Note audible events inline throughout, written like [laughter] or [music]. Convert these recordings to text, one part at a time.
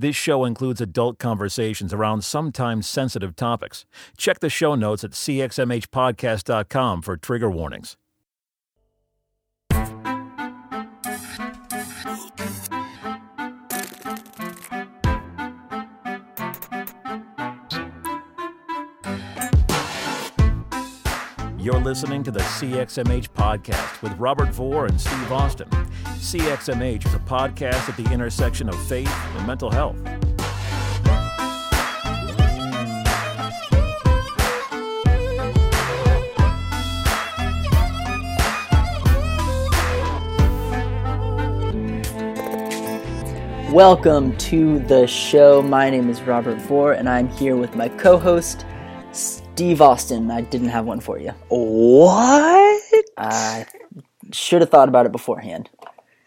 This show includes adult conversations around sometimes sensitive topics. Check the show notes at cxmhpodcast.com for trigger warnings. You're listening to the CXMH podcast with Robert Vore and Steve Austin. CXMH is a podcast at the intersection of faith and mental health. Welcome to the show. My name is Robert Vore, and I'm here with my co host, Steve Austin. I didn't have one for you. What? I should have thought about it beforehand.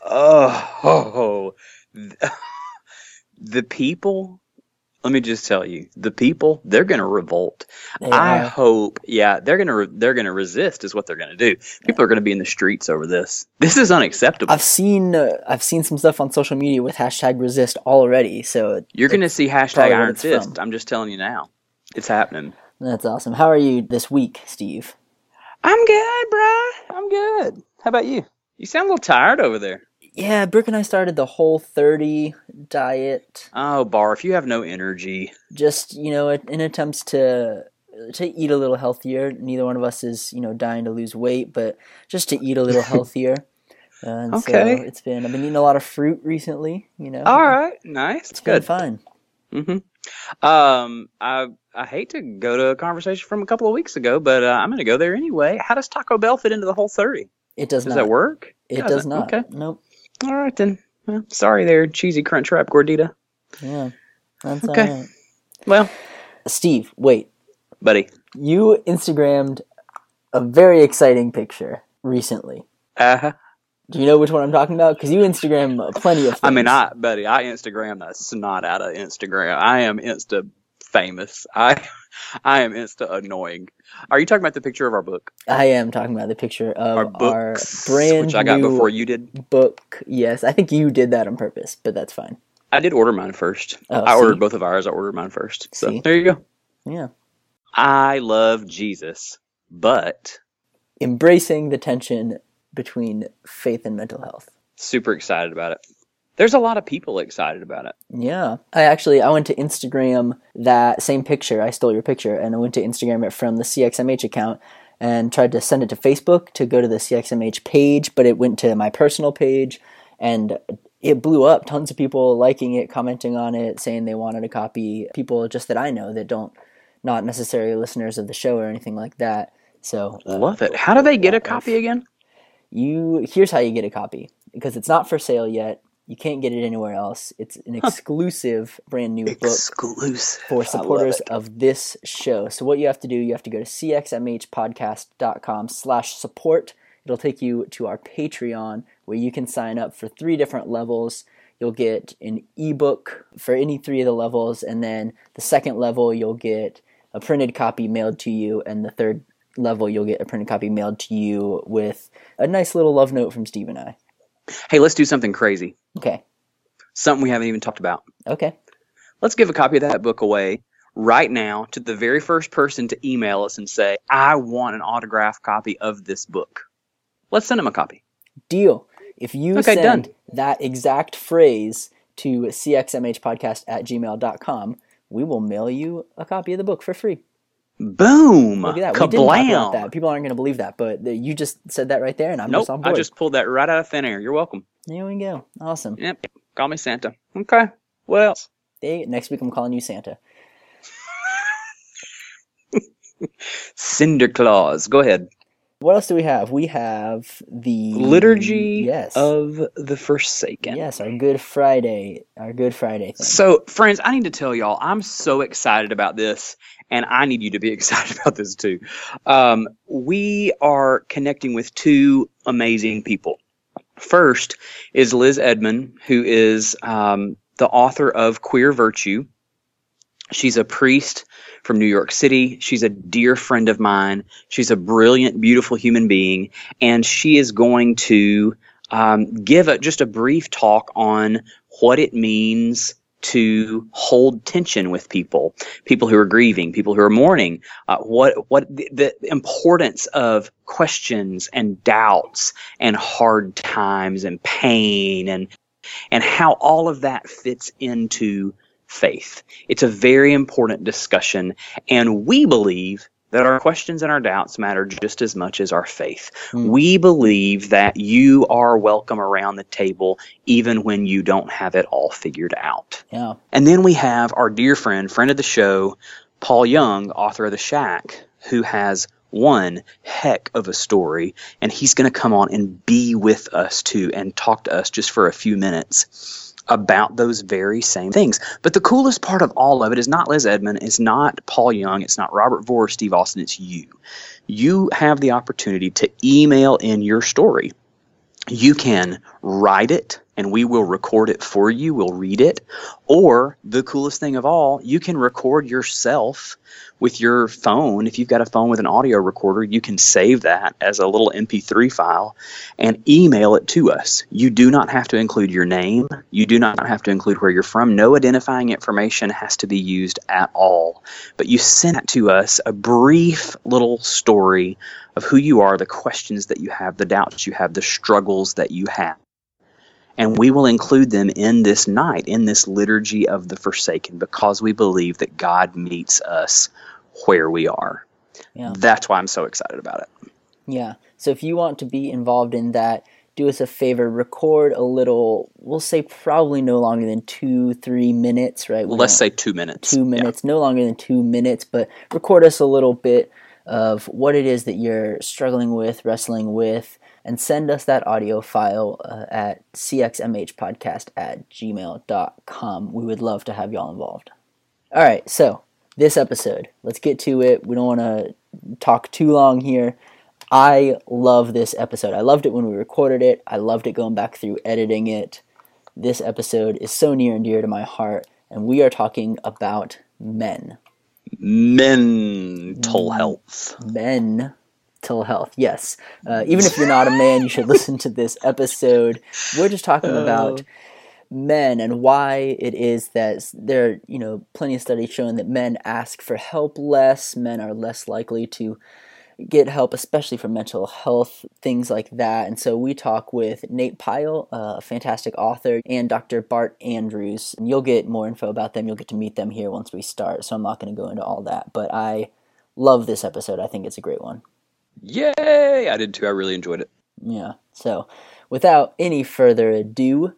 Oh, [laughs] the people. Let me just tell you, the people they're going to revolt. They I are. hope, yeah, they're going to they're going to resist is what they're going to do. People are going to be in the streets over this. This is unacceptable. I've seen uh, I've seen some stuff on social media with hashtag resist already, so You're going to see hashtag Iron Fist. from. I'm just telling you now, it's happening. That's awesome. How are you this week, Steve? I'm good, bruh. I'm good. How about you? You sound a little tired over there. Yeah, Brooke and I started the whole 30 diet, Oh, Bar, if you have no energy, just, you know, in attempts to to eat a little healthier. Neither one of us is, you know, dying to lose weight, but just to eat a little [laughs] healthier. Uh, and Okay. so it's been I've been eating a lot of fruit recently, you know. all right, nice, It's been good. fun. hmm Um, I I hate to go to a conversation from a couple of weeks ago, but uh, I'm going to go there anyway. How does Taco Bell fit into the whole thirty? It does, Does not. that work? It Doesn't. does not. Okay. Nope. All right then. Well, sorry there, cheesy crunch wrap gordita. Yeah. That's Okay. right. Well, Steve, wait. buddy. You Instagrammed a very exciting picture recently. Uh huh. Do you know which one I'm talking about? Because you Instagram plenty of things. I mean, I buddy, I Instagram the snot out of Instagram. I am Insta famous. I [laughs] I am Insta annoying. Are you talking about the picture of our book? I am talking about the picture of Our our, books, brand which I got new before you did. book. Yes, I think you did that on purpose, but that's fine. I did order mine first. Oh, I see? ordered both of ours. I ordered mine first. So See? there you go. Yeah. I love Jesus, but Embracing the tension between faith and mental health. super excited about it. There's a lot of people excited about it. Yeah. I actually I went to Instagram that same picture. I stole your picture and I went to Instagram it from the CXMH account and tried to send it to Facebook to go to the CXMH page, but it went to my personal page and it blew up. Tons of people liking it, commenting on it, saying they wanted a copy. People just that I know that don't not necessarily listeners of the show or anything like that. So uh, Love it. How do they get a copy again? You here's how you get a copy because it's not for sale yet. You can't get it anywhere else. It's an exclusive brand new book Exclusive. for supporters of this show. So what you have to do, you have to go to cxmhpodcast.com slash support. It'll take you to our Patreon where you can sign up for three different levels. You'll get an ebook for any three of the levels, and then the second level you'll get a printed copy mailed to you, and the third level you'll get a printed copy mailed to you with a nice little love note from Steve and I. Hey, let's do something crazy. Okay. Something we haven't even talked about. Okay. Let's give a copy of that book away right now to the very first person to email us and say, I want an autographed copy of this book. Let's send them a copy. Deal. If you Okay, send done. that exact phrase to cxmhpodcast at gmail.com, we will mail you a copy of the book for free. Boom! Look at that. Kablam! that. People aren't going to believe that, but you just said that right there, and I'm Nope, just on board. I just pulled that right out of thin air. You're welcome. There we go. Awesome. Yep, call me Santa. Okay, what else? Hey, next week I'm calling you Santa. [laughs] Cinder Claus. Go ahead. What else do we have? We have the Liturgy Yes. of the Forsaken. yes, our Good Friday, our Good Friday thing. So, friends, I need to tell y'all, I'm so excited about this, and I need you to be [laughs] excited about this too. Um, we are connecting with two amazing people. First is Liz Edman, who is um, the author of Queer Virtue. She's a priest from New York City. She's a dear friend of mine. She's a brilliant, beautiful human being, and she is going to um, give a, just a brief talk on what it means to hold tension with people, people who are grieving, people who are mourning. Uh, what what the, the importance of questions and doubts and hard times and pain and and how all of that fits into faith. It's a very important discussion, and we believe that our questions and our doubts matter just as much as our faith. Mm. We believe that you are welcome around the table even when you don't have it all figured out. Yeah. And then we have our dear friend, friend of the show, Paul Young, author of The Shack, who has one heck of a story, and he's going to come on and be with us too and talk to us just for a few minutes about those very same things. But the coolest part of all of it is not Liz Edman, it's not Paul Young, it's not Robert Vore, Steve Austin, it's you. You have the opportunity to email in your story. You can write it and we will record it for you. We'll read it. Or the coolest thing of all, you can record yourself with your phone, if you've got a phone with an audio recorder, you can save that as a little MP3 file and email it to us. You do not have to include your name. You do not have to include where you're from. No identifying information has to be used at all. But you send it to us a brief little story of who you are, the questions that you have, the doubts you have, the struggles that you have and we will include them in this night, in this liturgy of the forsaken, because we believe that God meets us where we are. Yeah. That's why I'm so excited about it. Yeah. So if you want to be involved in that, do us a favor, record a little, we'll say probably no longer than two, three minutes, right? Well, let's say two minutes. Two minutes, yeah. no longer than two minutes, but record us a little bit of what it is that you're struggling with, wrestling with, and send us that audio file uh, at cxmhpodcast at gmail.com. We would love to have y'all involved. All right, so this episode. Let's get to it. We don't want to talk too long here. I love this episode. I loved it when we recorded it. I loved it going back through editing it. This episode is so near and dear to my heart, and we are talking about men. Mental health. Mental health, yes. Uh, even if you're not a man, you should listen to this episode. We're just talking about oh men and why it is that there are you know plenty of studies showing that men ask for help less. Men are less likely to get help especially for mental health things like that. And so we talk with nate pyle a fantastic author and dr bart andrews. And you'll get more info about them. You'll get to meet them here once we start. So i'm not going to go into all that but i love this episode. I think it's a great one yay i did too i really enjoyed it yeah so without any further ado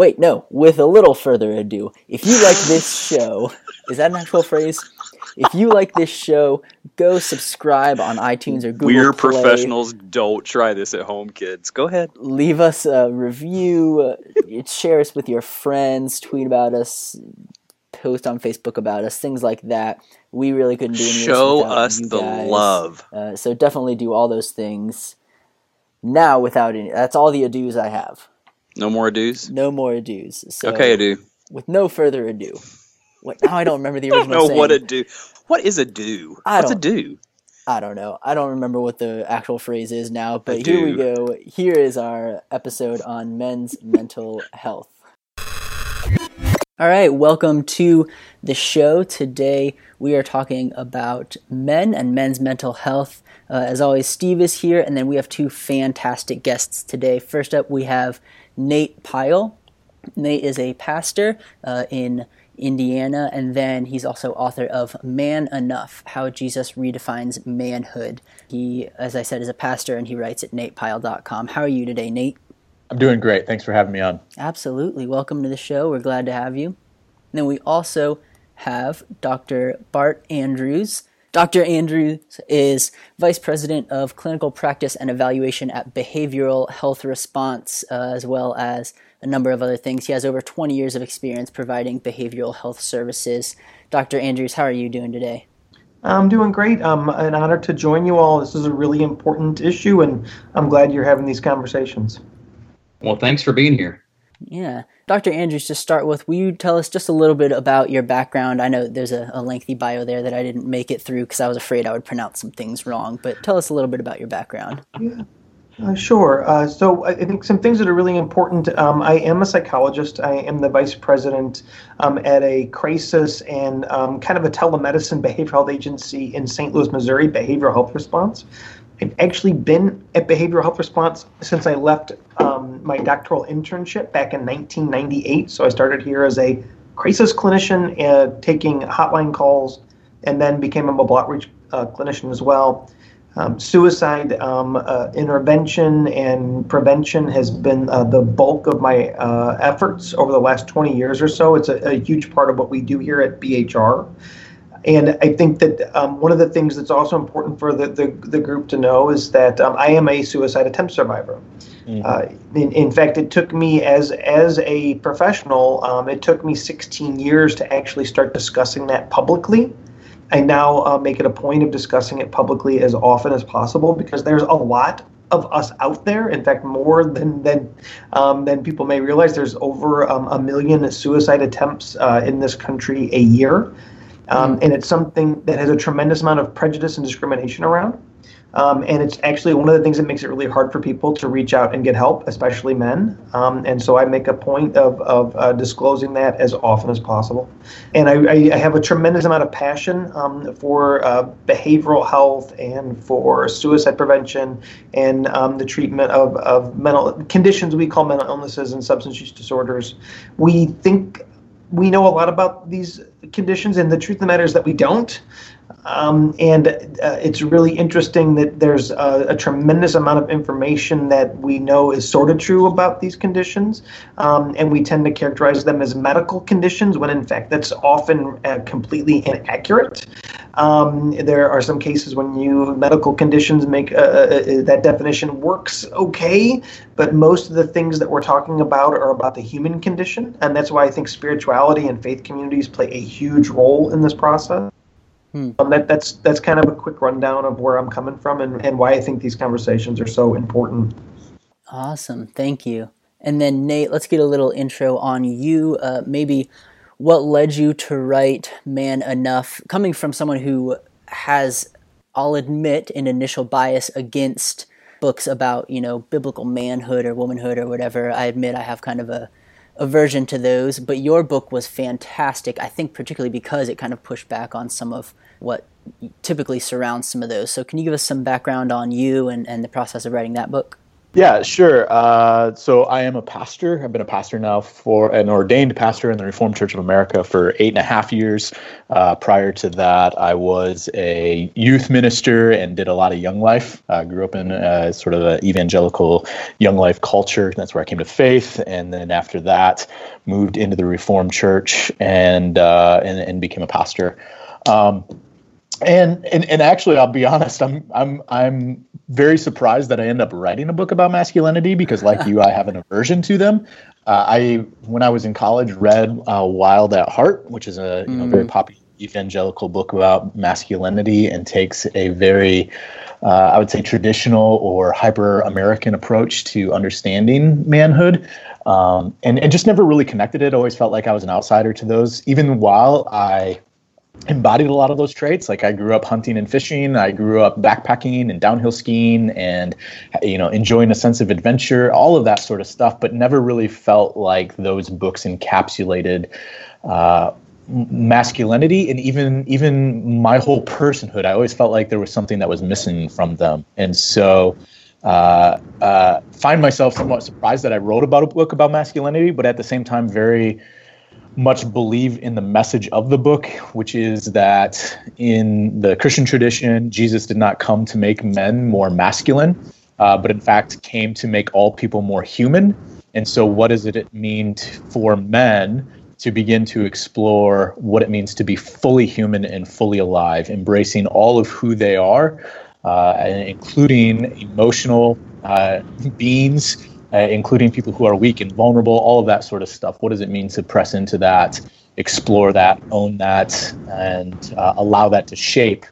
Wait, no, with a little further ado, if you like this [laughs] show, is that an actual phrase? If you like this show, go subscribe on iTunes or Google We're Play. professionals. Don't try this at home, kids. Go ahead. Leave us a review. Share us with your friends. Tweet about us. Post on Facebook about us. Things like that. We really couldn't do any Show us the guys. love. Uh, so definitely do all those things. Now, without any, that's all the ados I have. No more ados. No more ados. So, okay, ado. With no further ado. What now? I don't remember the original. [laughs] I don't know saying. what a do. What is a do? I What's a do? I don't know. I don't remember what the actual phrase is now. But here we go. Here is our episode on men's mental health. All right, welcome to the show. Today we are talking about men and men's mental health. Uh, as always, Steve is here, and then we have two fantastic guests today. First up, we have Nate Pyle. Nate is a pastor uh, in Indiana, and then he's also author of Man Enough How Jesus Redefines Manhood. He, as I said, is a pastor and he writes at natepyle.com. How are you today, Nate? I'm doing great. Thanks for having me on. Absolutely. Welcome to the show. We're glad to have you. And then we also have Dr. Bart Andrews. Dr. Andrews is Vice President of Clinical Practice and Evaluation at Behavioral Health Response, uh, as well as a number of other things. He has over 20 years of experience providing behavioral health services. Dr. Andrews, how are you doing today? I'm doing great. I'm an honor to join you all. This is a really important issue, and I'm glad you're having these conversations. Well, thanks for being here. Yeah. Dr. Andrews, to start with, will you tell us just a little bit about your background? I know there's a, a lengthy bio there that I didn't make it through because I was afraid I would pronounce some things wrong, but tell us a little bit about your background. Yeah. Uh, sure. Uh, so I think some things that are really important. Um, I am a psychologist. I am the vice president um, at a crisis and um, kind of a telemedicine [laughs] behavioral health agency in St. Louis, Missouri, Behavioral Health Response. I've actually been at Behavioral Health Response since I left um, my doctoral internship back in 1998. So I started here as a crisis clinician, uh, taking hotline calls, and then became a mobile outreach uh, clinician as well. Um, suicide um, uh, intervention and prevention has been uh, the bulk of my uh, efforts over the last 20 years or so. It's a, a, huge part of what we do here at BHR. And I think that um, one of the things that's also important for the, the, the group to know is that um, I am a suicide attempt survivor. Mm-hmm. Uh, in, in, fact, it took me as as a professional, um, it took me 16 years to actually start discussing that publicly. I now uh, make it a point of discussing it publicly as often as possible because there's a lot of us out there. In fact, more than than um, than people may realize. There's over um, a million suicide attempts uh, in this country a year, um, and it's something that has a tremendous amount of prejudice and discrimination around. Um, and it's actually one of the things that makes it really hard for people to reach out and get help, especially men. Um, and so I make a point of, of uh, disclosing that as often as possible. And I, I have a tremendous amount of passion um, for uh, behavioral health and for suicide prevention and um, the treatment of, of mental conditions we call mental illnesses and substance use disorders. We think we know a lot about these conditions, and the truth of the matter is that we don't. Um, and uh, it's really interesting that there's a, a, tremendous amount of information that we know is sort of true about these conditions, um, and we tend to characterize them as medical conditions when in fact that's often uh, completely inaccurate. Um, there are some cases when you medical conditions make uh, uh, uh, that definition works okay, but most of the things that we're talking about are about the human condition, and that's why I think spirituality and faith communities play a huge role in this process. Hmm. Um, that, that's that's kind of a quick rundown of where I'm coming from and, and why I think these conversations are so important. Awesome, thank you. And then Nate, let's get a little intro on you. Uh, maybe what led you to write Man Enough, coming from someone who has, I'll admit, an initial bias against books about you know biblical manhood or womanhood or whatever. I admit I have kind of a aversion to those, but your book was fantastic. I think particularly because it kind of pushed back on some of what typically surrounds some of those. So can you give us some background on you and, and the process of writing that book? Yeah, sure. Uh, so I am a pastor. I've been a pastor now for an ordained pastor in the Reformed Church of America for eight and a half years. Uh, prior to that, I was a youth minister and did a lot of young life. I grew up in uh, sort of an evangelical young life culture. That's where I came to faith, and then after that, moved into the Reformed Church and uh, and, and became a pastor. Um, and, and and actually, I'll be honest. I'm I'm I'm very surprised that I end up writing a book about masculinity because, like you, I have an aversion to them. Uh, I when I was in college read uh, Wild at Heart, which is a you know, very mm. popular evangelical book about masculinity and takes a very uh, I would say traditional or hyper American approach to understanding manhood. Um, and, and just never really connected it. Always felt like I was an outsider to those, even while I embodied a lot of those traits. Like I grew up hunting and fishing. I grew up backpacking and downhill skiing and, you know, enjoying a sense of adventure, all of that sort of stuff, but never really felt like those books encapsulated uh, masculinity and even even my whole personhood. I always felt like there was something that was missing from them. And so uh, uh, find myself somewhat surprised that I wrote about a book about masculinity, but at the same time, very much believe in the message of the book, which is that in the Christian tradition, Jesus did not come to make men more masculine, uh, but in fact came to make all people more human. And so, what does it mean t- for men to begin to explore what it means to be fully human and fully alive, embracing all of who they are, uh, including emotional uh, beings uh, including people who are weak and vulnerable, all of that sort of stuff. What does it mean to press into that, explore that, own that, and uh, allow that to shape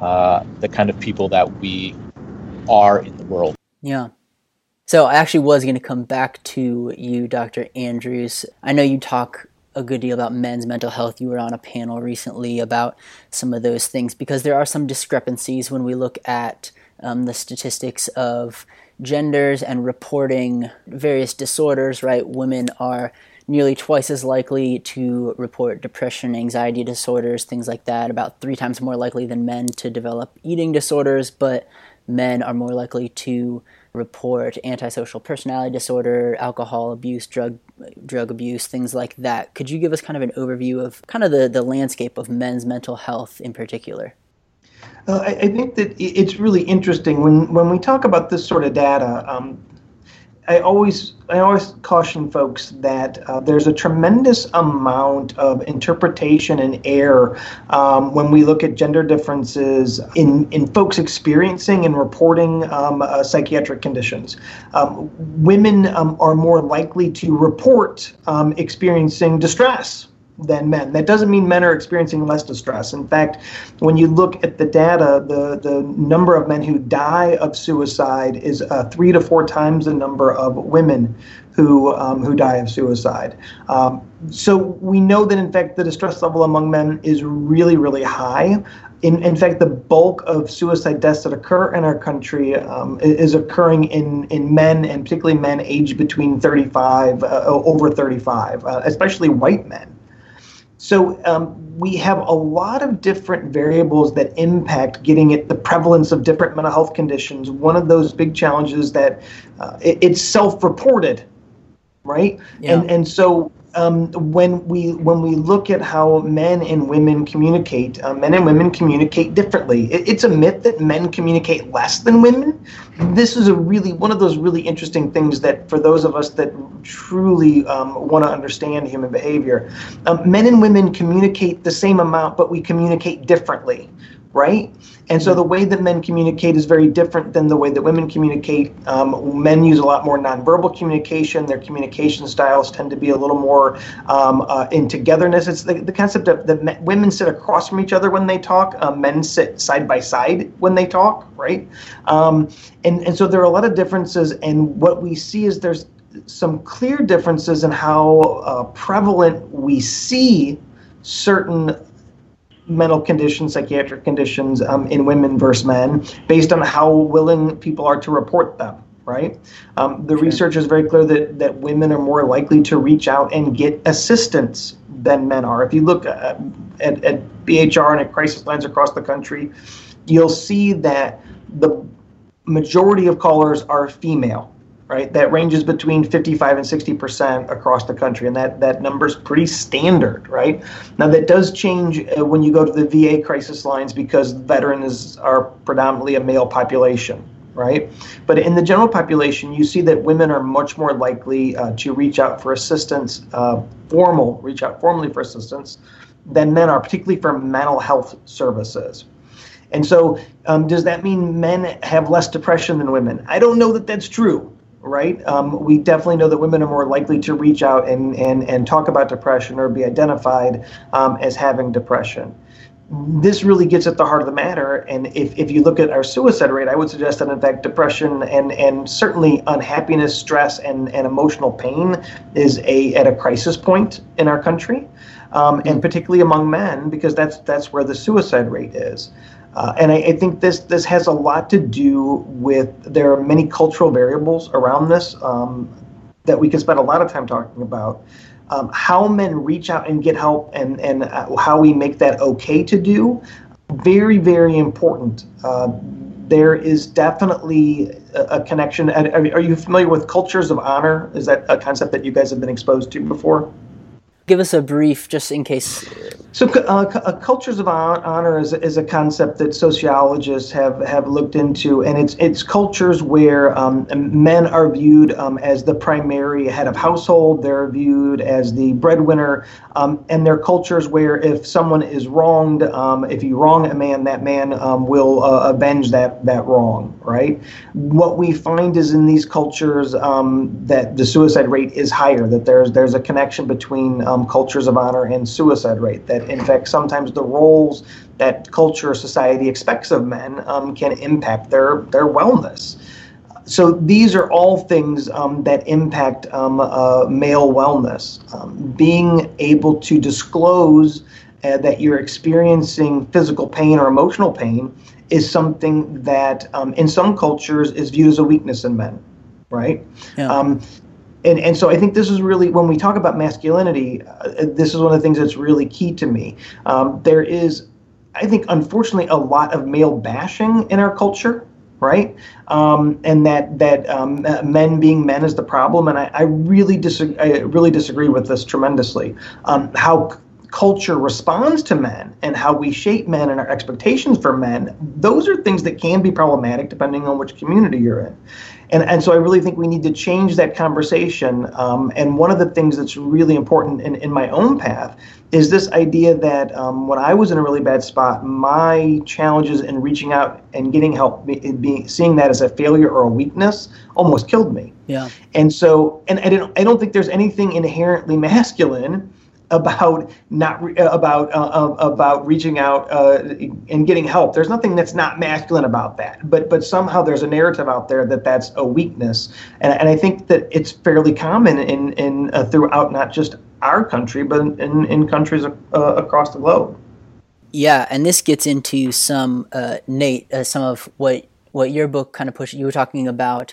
uh, the kind of people that we are in the world? Yeah. So I actually was going to come back to you, Dr. Andrews. I know you talk a good deal about men's mental health. You were on a panel recently about some of those things because there are some discrepancies when we look at um, the statistics of genders and reporting various disorders, right? Women are nearly twice as likely to report depression, anxiety disorders, things like that, about three times more likely than men to develop eating disorders, but men are more likely to report antisocial personality disorder, alcohol abuse, drug drug abuse, things like that. Could you give us kind of an overview of kind of the, the landscape of men's mental health in particular? Uh, I, I, think that it's really interesting when when we talk about this sort of data. Um, I always I always caution folks that uh, there's a tremendous amount of interpretation and error um, when we look at gender differences in in folks experiencing and reporting um, uh, psychiatric conditions. Um, women um, are more likely to report um, experiencing distress than men. That doesn't mean men are experiencing less distress. In fact, when you look at the data, the, the number of men who die of suicide is uh, three to four times the number of women who um, who die of suicide. Um, so we know that in fact the distress level among men is really really high. In, in fact, the bulk of suicide deaths that occur in our country um, is occurring in, in men, and particularly men aged between 35, uh, over 35, uh, especially white men. So um, we have a lot of different variables that impact getting at the prevalence of different mental health conditions. One of those big challenges that uh, it, it's self-reported, right? Yeah. And and so um, when we when we look at how men and women communicate, uh, men and women communicate differently. It, it's a myth that men communicate less than women. This is a really one of those really interesting things that for those of us that truly um, want to understand human behavior, um, men and women communicate the same amount, but we communicate differently right? And so the way that men communicate is very different than the way that women communicate. Um, men use a lot more nonverbal communication. Their communication styles tend to be a little more um, uh, in togetherness. It's the, the concept of that women sit across from each other when they talk, uh, men sit side by side when they talk, right? Um, and, and so there are a lot of differences. And what we see is there's some clear differences in how uh, prevalent we see certain mental conditions, psychiatric conditions um, in women versus men based on how willing people are to report them. Right. Um, the sure. research is very clear that, that women are more likely to reach out and get assistance than men are. If you look at, at, at BHR and at crisis lines across the country, you'll see that the majority of callers are female right? That ranges between 55 and 60 percent across the country, and that that number is pretty standard, right? Now that does change uh, when you go to the VA crisis lines because veterans are predominantly a male population, right? But in the general population, you see that women are much more likely uh, to reach out for assistance, uh, formal, reach out formally for assistance, than men are, particularly for mental health services. And so, um, does that mean men have less depression than women? I don't know that that's true right? Um, we definitely know that women are more likely to reach out and, and, and talk about depression or be identified um, as having depression. This really gets at the heart of the matter. And if, if you look at our suicide rate, I would suggest that, in fact, depression and, and certainly unhappiness, stress, and, and emotional pain is a, at a crisis point in our country. Um, and particularly among men, because that's that's where the suicide rate is. Uh, and I, I, think this this has a lot to do with there are many cultural variables around this um, that we can spend a lot of time talking about. Um, how men reach out and get help, and and uh, how we make that okay to do, very very important. Uh, there is definitely a, connection. Are you familiar with cultures of honor? Is that a concept that you guys have been exposed to before? Give us a brief just in case so uh, uh, cultures of honor is, is a concept that sociologists have, have looked into and it's it's cultures where um, men are viewed um, as the primary head of household they're viewed as the breadwinner um, and they're cultures where if someone is wronged um, if you wrong a man that man um, will uh, avenge that that wrong right? What we find is in these cultures um, that the suicide rate is higher that there's there's a connection between um, cultures of honor and suicide rate. That in fact sometimes the roles that culture society expects of men um, can impact their their wellness. So these are all things um, that impact um, uh, male wellness. Um, being able to disclose uh, that you're experiencing physical pain or emotional pain is something that um, in some cultures is viewed as a weakness in men, right? Yeah. Um, and, and so I think this is really when we talk about masculinity, uh, this is one of the things that's really key to me. Um, there is, I think, unfortunately, a lot of male bashing in our culture right? Um, and that that um, men being men is the problem, and I, I really disagree. I really disagree with this tremendously. Um, how culture responds to men and how we shape men and our expectations for men, those are things that can be problematic depending on which community you're in. And, and so I really think we need to change that conversation. Um, and one of the things that's really important in, in my own path is this idea that um, when I was in a really bad spot, my challenges in reaching out and getting help, being seeing that as a failure or a weakness, almost killed me. Yeah. And so, and I don't, I don't think there's anything inherently masculine about not re- uh, about uh, uh, about reaching out uh, and getting help. There's nothing that's not masculine about that. But but somehow there's a narrative out there that that's a weakness, and and I think that it's fairly common in in uh, throughout not just our country but in in countries uh, across the globe. Yeah, and this gets into some Nate some of what what your book kind of pushed. You were talking about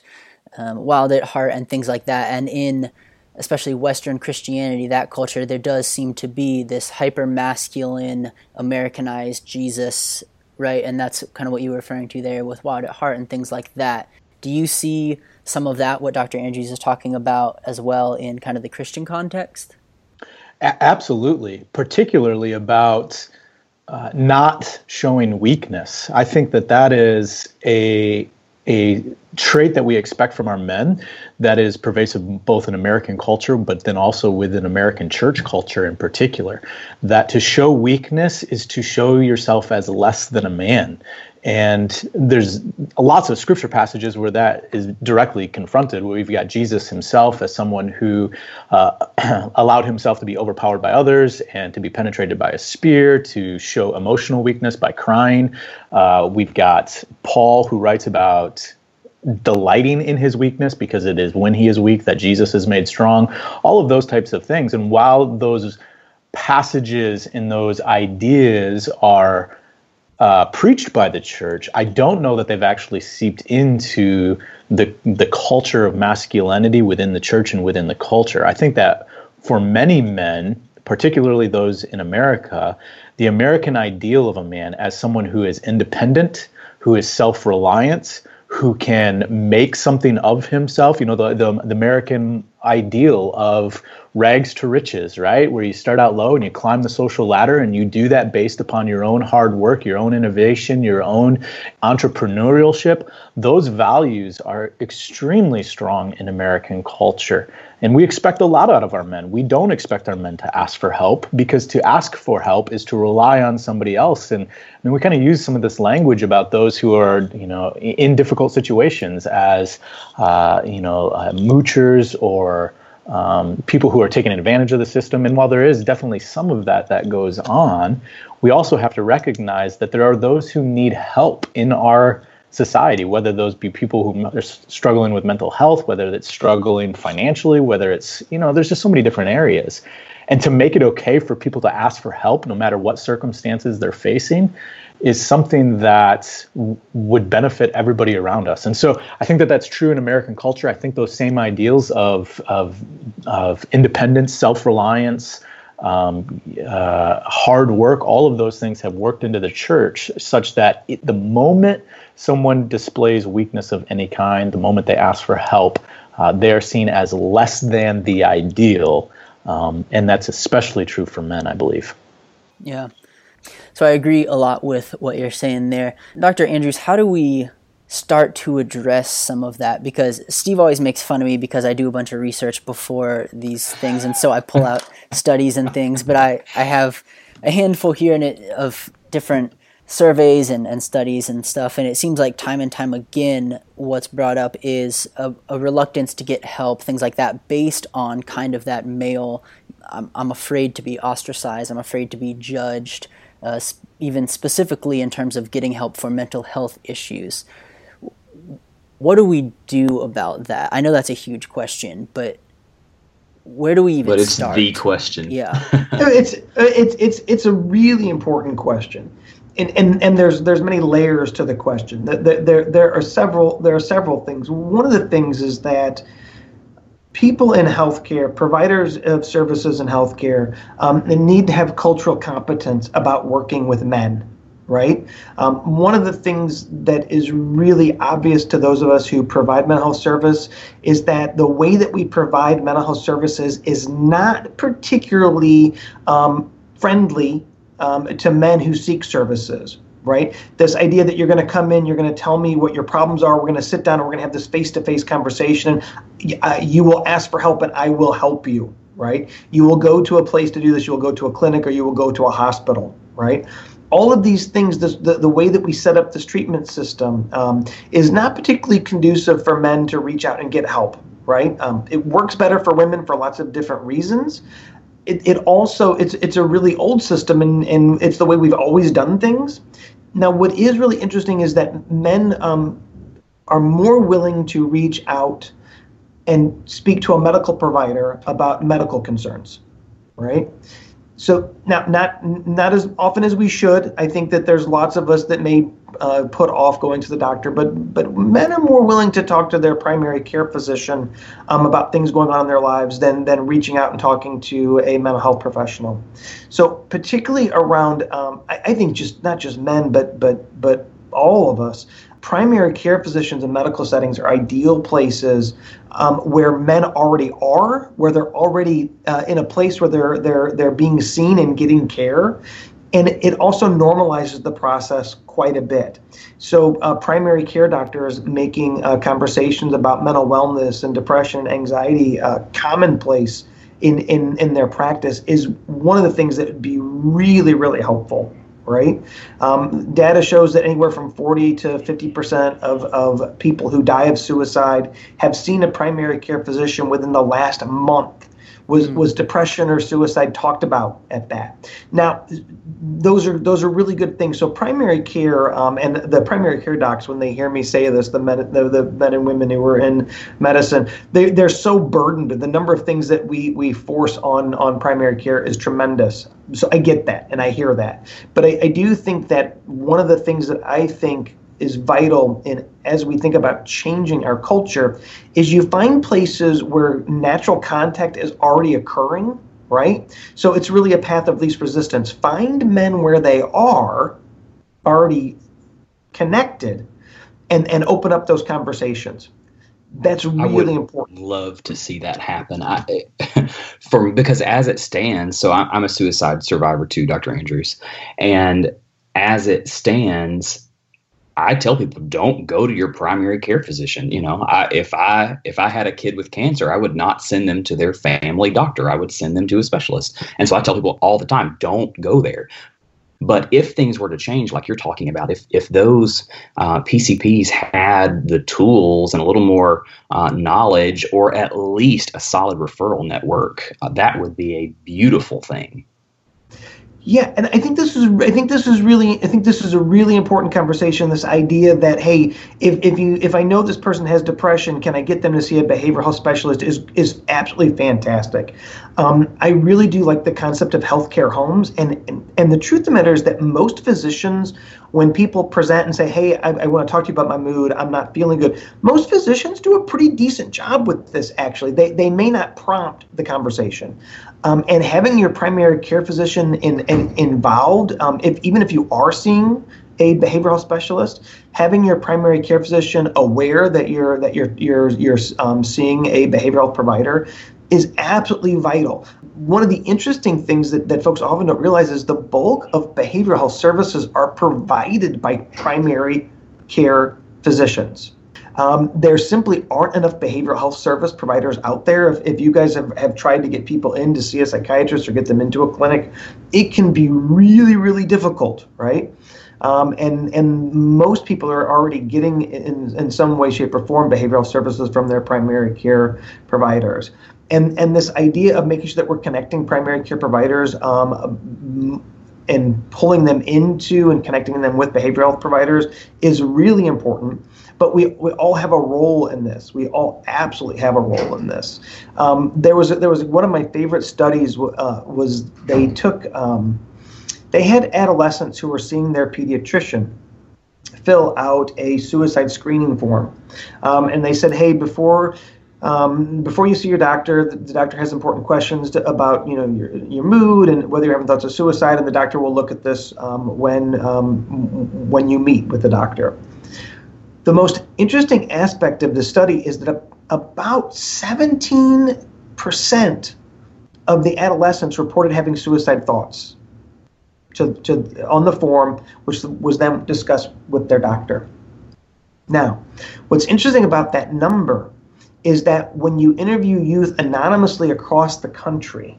um, Wild at Heart and things like that, and in especially Western Christianity, that culture, there does seem to be this hyper masculine, Americanized Jesus, right? And that's kind of what you were referring to there with Wild at Heart and things like that. Do you see some of that, what Dr. Andrews is talking about, as well in kind of the Christian context? A- absolutely, particularly about uh, not showing weakness. I think that that is a a trait that we expect from our men that is pervasive both in American culture, but then also within American church culture in particular. That to show weakness is to show yourself as less than a man. And there's lots of scripture passages where that is directly confronted, where we've got Jesus himself as someone who uh, [clears throat] allowed himself to be overpowered by others and to be penetrated by a spear, to show emotional weakness by crying. Uh, we've got Paul who writes about delighting in his weakness because it is when he is weak that Jesus is made strong. All of those types of things. And while those passages and those ideas are uh, preached by the church, I don't know that they've actually seeped into the the culture of masculinity within the church and within the culture. I think that for many men, particularly those in America, the American ideal of a man as someone who is independent, who is self-reliant, who can make something of himself, you know, the, the, the American ideal of rags to riches, right? Where you start out low and you climb the social ladder and you do that based upon your own hard work, your own innovation, your own entrepreneurship. Those values are extremely strong in American culture. And we expect a lot out of our men. We don't expect our men to ask for help because to ask for help is to rely on somebody else. And mean, we kind of use some of this language about those who are, you know, in difficult situations as, uh, you know, uh, moochers or um, people who are taking advantage of the system. And while there is definitely some of that that goes on, we also have to recognize that there are those who need help in our society, whether those be people who are struggling with mental health, whether it's struggling financially, whether it's, you know, there's just so many different areas. And to make it okay for people to ask for help, no matter what circumstances they're facing, is something that w- would benefit everybody around us. And so I think that that's true in American culture. I think those same ideals of, of, of independence, self reliance, um, uh, hard work, all of those things have worked into the church such that it, the moment someone displays weakness of any kind, the moment they ask for help, uh, they're seen as less than the ideal. Um, and that's especially true for men, I believe. Yeah. So I agree a lot with what you're saying there. Dr. Andrews, how do we start to address some of that? Because Steve always makes fun of me because I do a bunch of research before these things, and so I pull out [laughs] studies and things, but I, I have a handful here in it of different surveys and, and studies and stuff and it seems like time and time again what's brought up is a, a reluctance to get help things like that based on kind of that male I'm, I'm afraid to be ostracized i'm afraid to be judged uh, even specifically in terms of getting help for mental health issues what do we do about that i know that's a huge question but where do we even start? but it's start? the question yeah [laughs] it's it's it's it's a really important question and, and, and there's there's many layers to the question. There, there, there are several there are several things. One of the things is that people in healthcare, providers of services in healthcare, um, need to have cultural competence about working with men. Right. Um, one of the things that is really obvious to those of us who provide mental health service is that the way that we provide mental health services is not particularly um, friendly um, to men who seek services right? This idea that you're going to come in, you're going to tell me what your problems are, we're going to sit down, and we're going to have this face-to-face conversation. Uh, you will ask for help, and I will help you, right? You will go to a place to do this. You will go to a clinic, or you will go to a hospital, right? All of these things, this, the, the way that we set up this treatment system um, is not particularly conducive for men to reach out and get help, right? Um, it works better for women for lots of different reasons it, it also it's it's a really old system and, and it's the way we've always done things. Now, what is really interesting is that men um, are more willing to reach out and speak to a medical provider about medical concerns, right? So now, not not as often as we should. I think that there's lots of us that may uh, put off going to the doctor, but but men are more willing to talk to their primary care physician um, about things going on in their lives than than reaching out and talking to a mental health professional. So particularly around, um, I, I think just not just men, but but but all of us primary care physicians and medical settings are ideal places um, where men already are, where they're already uh, in a place where they're they're they're being seen and getting care, and it also normalizes the process quite a bit. So, uh, primary care doctors making uh, conversations about mental wellness and depression and anxiety uh, commonplace in, in, in their practice is one of the things that would be really, really helpful right? Um, data shows that anywhere from 40 to 50% of, of people who die of suicide have seen a primary care physician within the last month was mm. was depression or suicide talked about at that. Now, those are those are really good things. So primary care um, and the primary care docs, when they hear me say this, the men the, the men and women who are in medicine, they they're so burdened. The number of things that we we force on on primary care is tremendous. So I get that and I hear that, but I, I do think that one of the things that I think is vital in as we think about changing our culture is you find places where natural contact is already occurring right? So it's really a path of least resistance. Find men where they are already connected and and open up those conversations. That's really important. love to see that happen. I [laughs] for because as it stands so I'm, I'm a suicide survivor too dr andrews. And as it stands I tell people don't go to your primary care physician. You know, I, if I if I had a kid with cancer, I would not send them to their family doctor. I would send them to a specialist. And so I tell people all the time, don't go there. But if things were to change, like you're talking about, if if those uh, PCPs had the tools and a little more uh, knowledge, or at least a solid referral network, uh, that would be a beautiful thing. Yeah, and I think this is I think this is really I think this is a really important conversation. This idea that hey, if, if you if I know this person has depression, can I get them to see a behavioral health specialist? Is is absolutely fantastic. Um, I really do like the concept of healthcare homes, and, and and the truth of the matter is that most physicians, when people present and say, hey, I, I want to talk to you about my mood, I'm not feeling good, most physicians do a pretty decent job with this. Actually, they they may not prompt the conversation. Um, and having your primary care physician in, in involved, um, if even if you are seeing a behavioral specialist, having your primary care physician aware that you're that you're you're you're um, seeing a behavioral provider is absolutely vital. One of the interesting things that, that folks often don't realize is the bulk of behavioral health services are provided by primary care physicians. Um, there simply aren't enough behavioral health service providers out there. If, if you guys have, have tried to get people in to see a psychiatrist or get them into a clinic, it can be really, really difficult, right? Um, and and most people are already getting in, in some way, shape, or form behavioral services from their primary care providers. And and this idea of making sure that we're connecting primary care providers um, and pulling them into and connecting them with behavioral health providers is really important but we, we all have a role in this. We all absolutely have a role in this. Um, there was there was one of my favorite studies uh, was they took um, they had adolescents who were seeing their pediatrician fill out a suicide screening form. Um, and they said, hey, before um, before you see your doctor, the, the doctor has important questions to, about you know your, your mood and whether you're having thoughts of suicide, and the doctor will look at this um, when um, when you meet with the doctor. The most interesting aspect of the study is that about 17 percent of the adolescents reported having suicide thoughts to, to on the form, which was then discussed with their doctor. Now, what's interesting about that number is that when you interview youth anonymously across the country,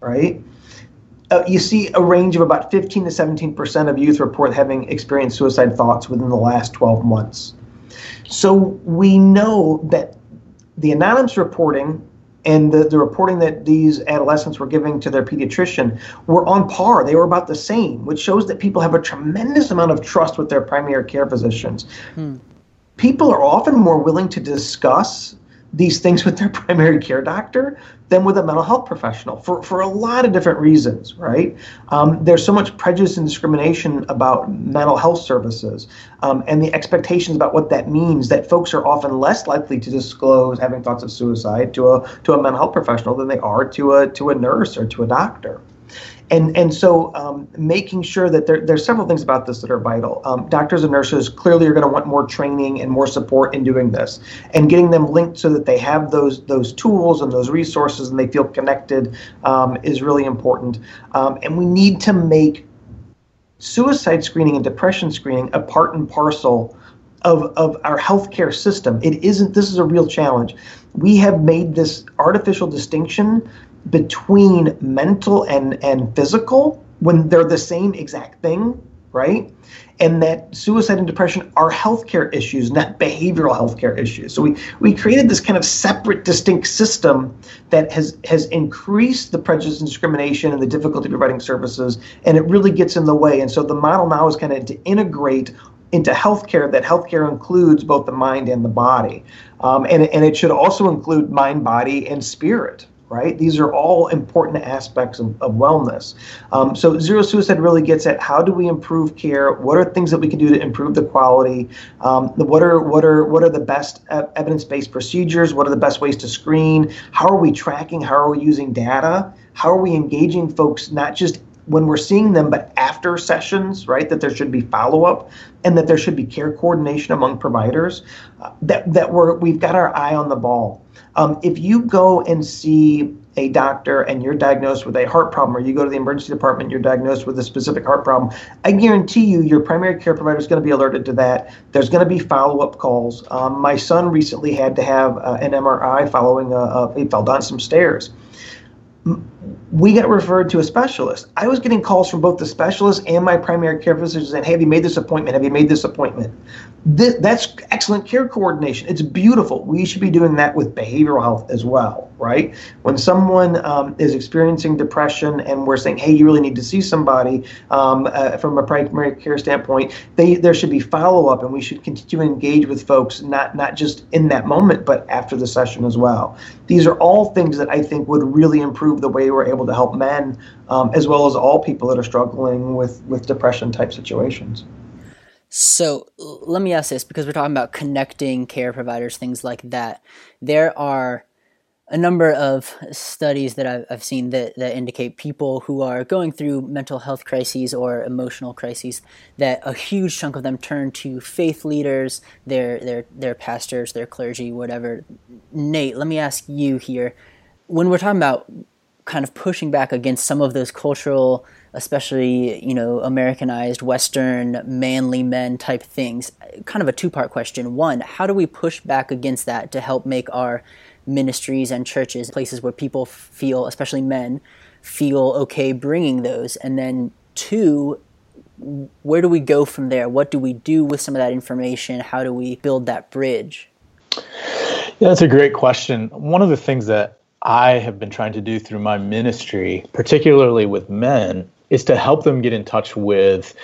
right, uh, you see a range of about 15 to 17 percent of youth report having experienced suicide thoughts within the last 12 months. So we know that the anonymous reporting and the, the reporting that these adolescents were giving to their pediatrician were on par. They were about the same, which shows that people have a tremendous amount of trust with their primary care physicians. Hmm. People are often more willing to discuss these things with their [laughs] primary care doctor than with a mental health professional for, for a lot of different reasons, right? Um, there's so much prejudice and discrimination about mental health services um, and the expectations about what that means that folks are often less likely to disclose having thoughts of suicide to a to a mental health professional than they are to a to a nurse or to a doctor and and so um, making sure that there, there's several things about this that are vital. Um, doctors and nurses clearly are going to want more training and more support in doing this, and getting them linked so that they have those those tools and those resources and they feel connected um, is really important. Um, and we need to make suicide screening and depression screening a part and parcel of, of our healthcare system. It isn't. This is a real challenge. We have made this artificial distinction between mental and, and physical when they're the same exact thing, right? And that suicide and depression are healthcare issues, not behavioral healthcare issues. So we, we created this kind of separate, distinct system that has, has increased the prejudice and discrimination and the difficulty of providing services, and it really gets in the way. And so the model now is kind of to integrate into healthcare that healthcare includes both the mind and the body. Um, and, and it should also include mind, body, and spirit, right? These are all important aspects of, of wellness. Um, so zero suicide really gets at how do we improve care? What are things that we can do to improve the quality? Um, what are what are what are the best evidence-based procedures? What are the best ways to screen? How are we tracking? How are we using data? How are we engaging folks not just when we're seeing them, but after sessions, right? That there should be follow up, and that there should be care coordination among providers. Uh, that that we're we've got our eye on the ball. Um, if you go and see a doctor and you're diagnosed with a heart problem, or you go to the emergency department, you're diagnosed with a specific heart problem, I guarantee you your primary care provider is going to be alerted to that. There's going to be follow up calls. Um, my son recently had to have uh, an MRI following a, a, he fell down some stairs we got referred to a specialist. I was getting calls from both the specialist and my primary care physician saying, hey, have you made this appointment? Have you made this appointment? That's excellent care coordination. It's beautiful. We should be doing that with behavioral health as well, right? When someone um, is experiencing depression and we're saying, hey, you really need to see somebody um, uh, from a primary care standpoint, they, there should be follow up and we should continue to engage with folks, not, not just in that moment, but after the session as well. These are all things that I think would really improve the way we're able to help men um, as well as all people that are struggling with, with depression type situations. So let me ask this because we're talking about connecting care providers, things like that. There are a number of studies that I've, I've seen that, that indicate people who are going through mental health crises or emotional crises that a huge chunk of them turn to faith leaders, their their their pastors, their clergy, whatever. Nate, let me ask you here. When we're talking about kind of pushing back against some of those cultural especially you know Americanized Western manly men type things. Kind of a two part question. One, how do we push back against that to help make our ministries and churches places where people feel, especially men, feel okay bringing those? And then two, where do we go from there? What do we do with some of that information? How do we build that bridge? Yeah, that's a great question. One of the things that I have been trying to do through my ministry, particularly with men, is to help them get in touch with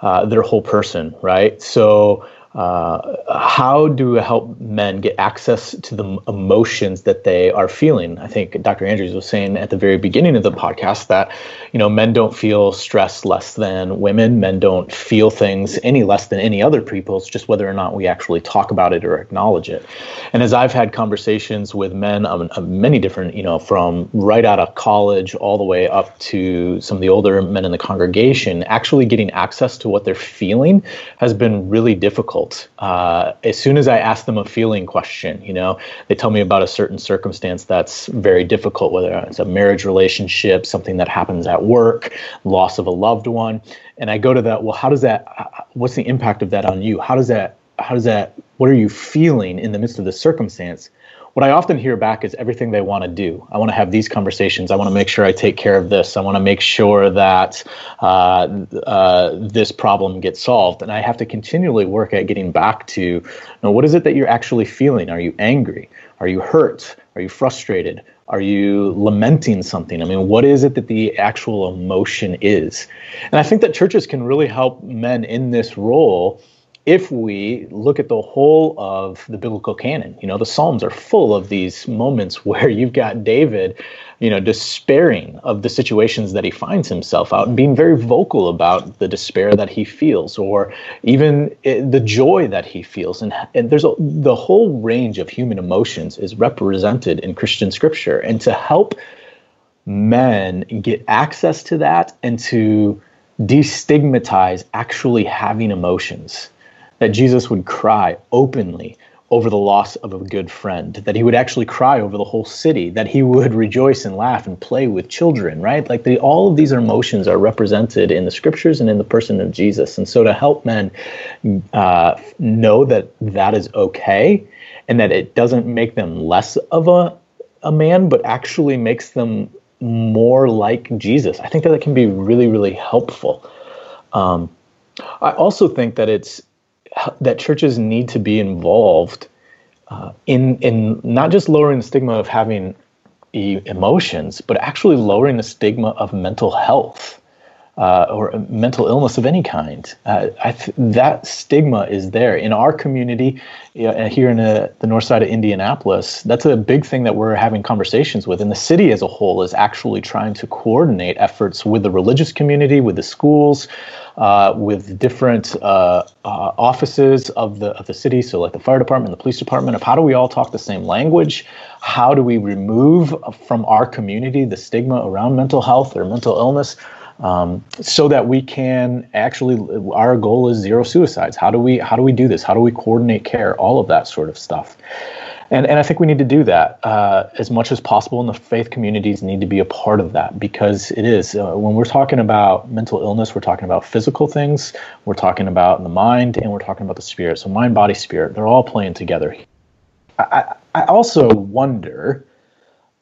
uh, their whole person, right? So uh, how do we help men get access to the emotions that they are feeling? I think Dr. Andrews was saying at the very beginning of the podcast that, you know, men don't feel stress less than women. Men don't feel things any less than any other people. It's just whether or not we actually talk about it or acknowledge it. And as I've had conversations with men of, of many different, you know, from right out of college all the way up to some of the older men in the congregation, actually getting access to what they're feeling has been really difficult difficult. Uh, as soon as I ask them a feeling question, you know, they tell me about a certain circumstance that's very difficult, whether it's a marriage relationship, something that happens at work, loss of a loved one, and I go to that. Well, how does that? What's the impact of that on you? How does that? How does that? What are you feeling in the midst of the circumstance? What I often hear back is everything they want to do. I want to have these conversations. I want to make sure I take care of this. I want to make sure that uh, uh, this problem gets solved. And I have to continually work at getting back to you know, what is it that you're actually feeling? Are you angry? Are you hurt? Are you frustrated? Are you lamenting something? I mean, what is it that the actual emotion is? And I think that churches can really help men in this role if we look at the whole of the biblical canon, you know, the Psalms are full of these moments [laughs] where you've got David, you know, despairing of the situations that he finds himself out and being very vocal about the despair that he feels or even eh, the joy that he feels. And, and there's a, the whole range of human emotions is represented in Christian scripture. And to help men get access to that and to destigmatize actually having emotions that Jesus would cry openly over the loss of a good friend, that he would actually cry over the whole city, that he would rejoice and laugh and play with children, right? Like the, all of these emotions are represented in the scriptures and in the person of Jesus. And so to help men uh, know that that is okay and that it doesn't make them less of a, a man, but actually makes them more like Jesus, I think that it can be really, really helpful. Um, I also think that it's that churches need to be involved uh, in in not just lowering the stigma of having emotions, but actually lowering the stigma of mental health uh, or mental illness of any kind. Uh, th- that stigma is there in our community uh, here in the, the north side of Indianapolis. That's a big thing that we're having conversations with. And the city as a whole is actually trying to coordinate efforts with the religious community, with the schools, uh, with different uh, uh, offices of the of the city. So, like the fire department, the police department, of how do we all talk the same language? How do we remove from our community the stigma around mental health or mental illness? Um, so that we can actually our goal is zero suicides how do we how do we do this how do we coordinate care all of that sort of stuff and and I think we need to do that uh, as much as possible, and the faith communities need to be a part of that because it is uh, when we're talking about mental illness, we're talking about physical things, we're talking about the mind, and we're talking about the spirit. So mind, body, spirit, they're all playing together. I, I also wonder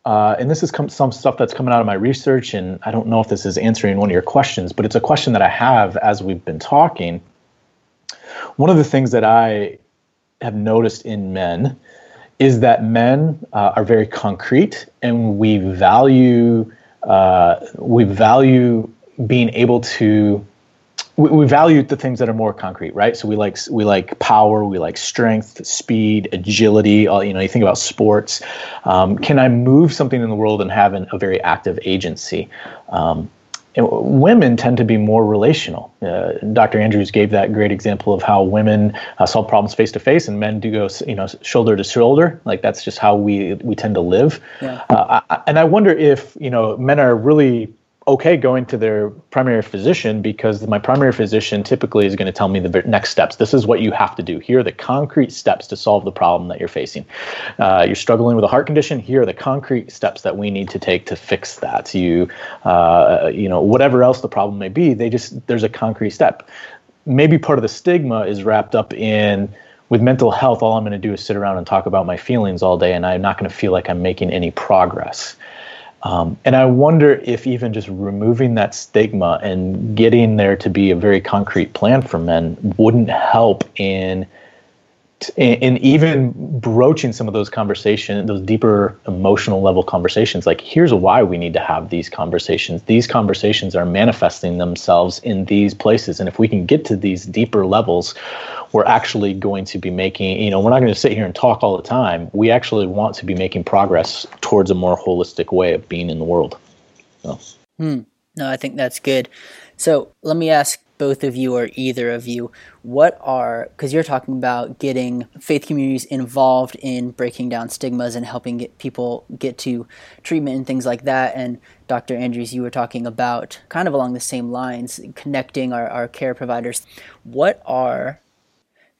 uh, and this is com- some stuff that's coming out of my research, and I don't know if this is answering one of your questions, but it's a question that I have as we've been talking. One of the things that I have noticed in men is that men uh, are very concrete, and we value uh, we value being able to we, we value the things that are more concrete, right? So we like we like power, we like strength, speed, agility. All, you know, you think about sports. Um, can I move something in the world and have an, a very active agency? Um, women tend to be more relational. Uh, Dr. Andrews gave that great example of how women uh, solve problems face to face, and men do go, you know, shoulder to shoulder. Like that's just how we we tend to live. Yeah. Uh, I, and I wonder if you know men are really okay going to their primary physician because my primary physician typically is going to tell me the next steps. This is what you have to do. Here are the concrete steps to solve the problem that you're facing. Uh, you're struggling with a heart condition. Here are the concrete steps that we need to take to fix that. You, uh, you know, whatever else the problem may be, they just there's a concrete step. Maybe part of the stigma is wrapped up in with mental health. All I'm going to do is sit around and talk about my feelings all day, and I'm not going to feel like I'm making any progress. Um, and I wonder if even just removing that stigma and getting there to be a very concrete plan for men wouldn't help in and even broaching some of those conversations, those deeper emotional level conversations, like here's why we need to have these conversations. These conversations are manifesting themselves in these places. And if we can get to these deeper levels, we're actually going to be making, you know, we're not going to sit here and talk all the time. We actually want to be making progress towards a more holistic way of being in the world. So. Hmm. No, I think that's good. So let me ask both of you or either of you, what are, because you're talking about getting faith communities involved in breaking down stigmas and helping get people get to treatment and things like that. And Dr. Andrews, you were talking about kind of along the same lines, connecting our, our care providers. What are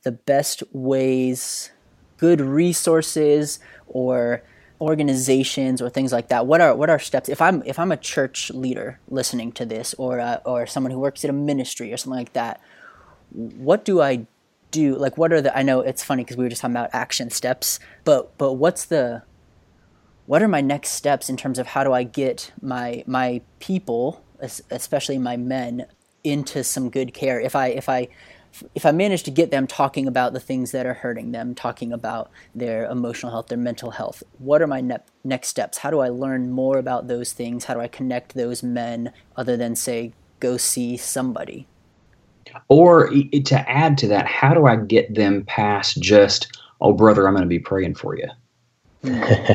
the best ways, good resources, or organizations or things like that what are what are steps if i'm if i'm a church leader listening to this or uh, or someone who works in a ministry or something like that what do i do? Like what are the i know it's funny because we were just talking about action steps but but what's the what are my next steps in terms of how do i get my my people especially my men into some good care? If i if i if I manage to get them talking about the things that are hurting them, talking about their emotional health, their mental health, what are my ne- next steps? How do I learn more about those things? How do I connect those men other than say, go see somebody? Or to add to that, how do I get them past just, oh, brother, I'm going to be praying for you? [laughs]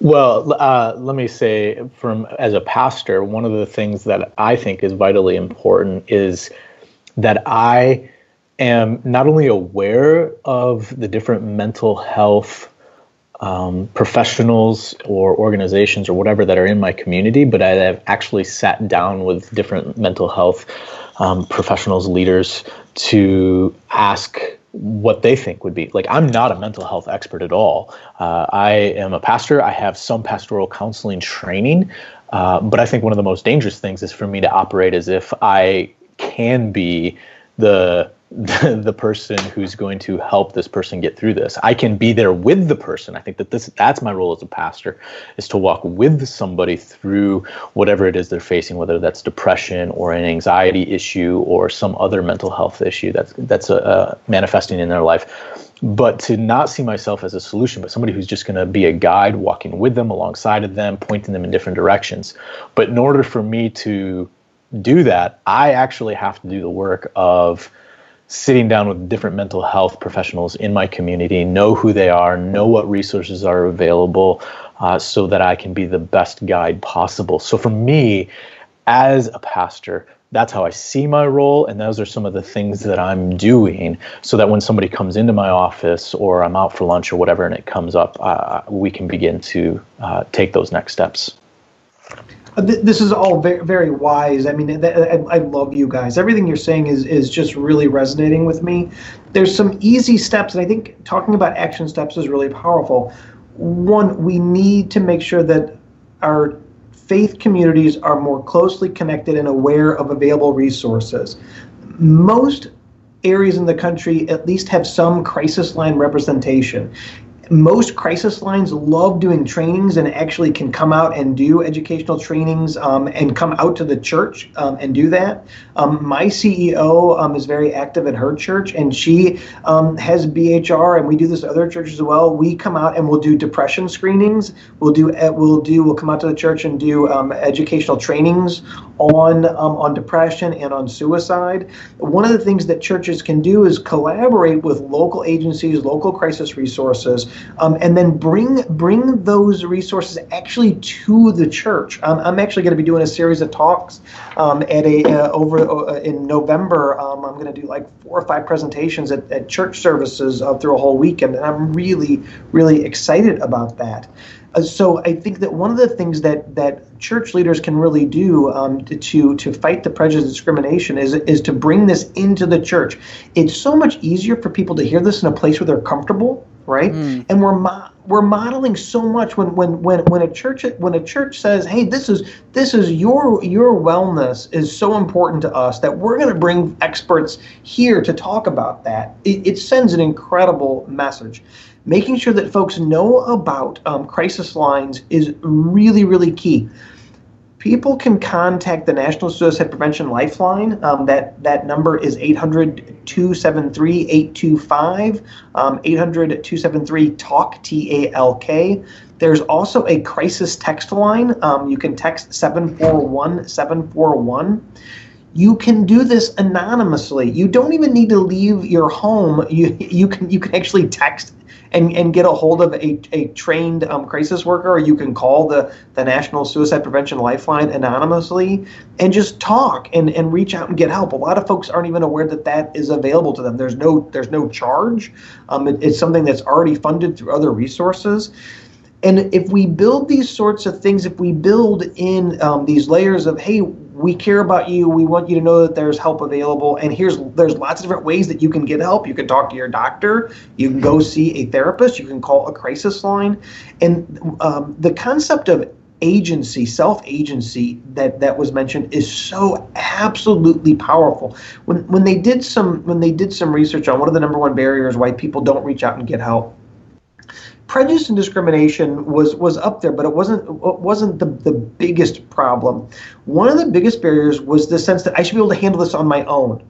well, uh, let me say, from as a pastor, one of the things that I think is vitally important is that I am not only aware of the different mental health um, professionals or organizations or whatever that are in my community, but I have actually sat down with different mental health um, professionals, leaders to ask what they think would be like i'm not a mental health expert at all. Uh, i am a pastor. I have some pastoral counseling training uh, but i think one of the most dangerous things is for me to operate as if i can be the, [laughs] the person who's going to help this person get through this. I can be there with the person. I think that this that's my role as a pastor is to walk with somebody through whatever it is they're facing, whether that's depression or an anxiety issue or some other mental health issue that's that's uh, manifesting in their life. But to not see myself as a solution, but somebody who's just going to be a guide, walking with them, alongside of them, pointing them in different directions. But in order for me to do that, I actually have to do the work of sitting down with different mental health professionals in my community, know who they are, know what resources are available, uh, so that I can be the best guide possible. So for me, as a pastor, that's how I see my role, and those are some of the things that I'm doing, so that when somebody comes into my office or I'm out for lunch or whatever, and it comes up, uh, we can begin to uh, take those next steps. Uh, this is all very, very wise. I mean, I love you guys. Everything you're saying is is just really resonating with me. There's some easy steps, and I think talking about action steps is really powerful. One, we need to make sure that our faith communities are more closely connected and aware of available resources. Most areas in the country at least have some crisis line representation most crisis lines love doing trainings and actually can come out and do educational trainings um, and come out to the church um, and do that. Um, my CEO um, is very active at her church and she um, has BHR and we do this at other churches as well. We come out and we'll do depression screenings. We'll do uh, we'll do we'll come out to the church and do um, educational trainings on on depression and on suicide. One of the things that churches can do is collaborate with local agencies, local crisis resources um, and then bring bring those resources actually to the church. Um, I'm actually going to be doing a series of talks um, at a uh, over uh, in November. Um, I'm going to do like four or five presentations at, at church services uh, through a whole weekend, and I'm really really excited about that. Uh, so I think that one of the things that that church leaders can really do um, to to fight the prejudice discrimination is is to bring this into the church. It's so much easier for people to hear this in a place where they're comfortable right? Mm. And we're mo- we're modeling so much when when when when a church when a church says, "Hey, this is this is your your wellness is so important to us that we're going to bring experts here to talk about that." It, it, sends an incredible message. Making sure that folks know about um, crisis lines is really really key people can contact the National Suicide Prevention Lifeline. Um, that, that number is 800 273 825, um, 800 273 TALK, T A L K. There's also a crisis text line. Um, you can text 741 741 you can do this anonymously. You don't even need to leave your home. [laughs] You you can you can actually text and, and get a hold of a, a trained um, crisis worker, or you can call the, the National Suicide Prevention Lifeline anonymously and just talk and, and reach out and get help. A lot of folks aren't even aware that that is available to them. There's no there's no charge. Um, it, it's something that's already funded through other resources. And if we build these sorts of things, if we build in um, these layers of, hey, we care about you, we want you to know that there's help available, and here's there's lots of different ways that you can get help. You can talk to your doctor, you can go see a therapist, you can call a crisis line, and um, the concept of agency, self agency that that was mentioned is so absolutely powerful. When when they did some when they did some research on one of the number one barriers why people don't reach out and get help prejudice and discrimination was was up there, but it wasn't it wasn't the, the biggest problem. One of the biggest barriers was the sense that I should be able to handle this on my own.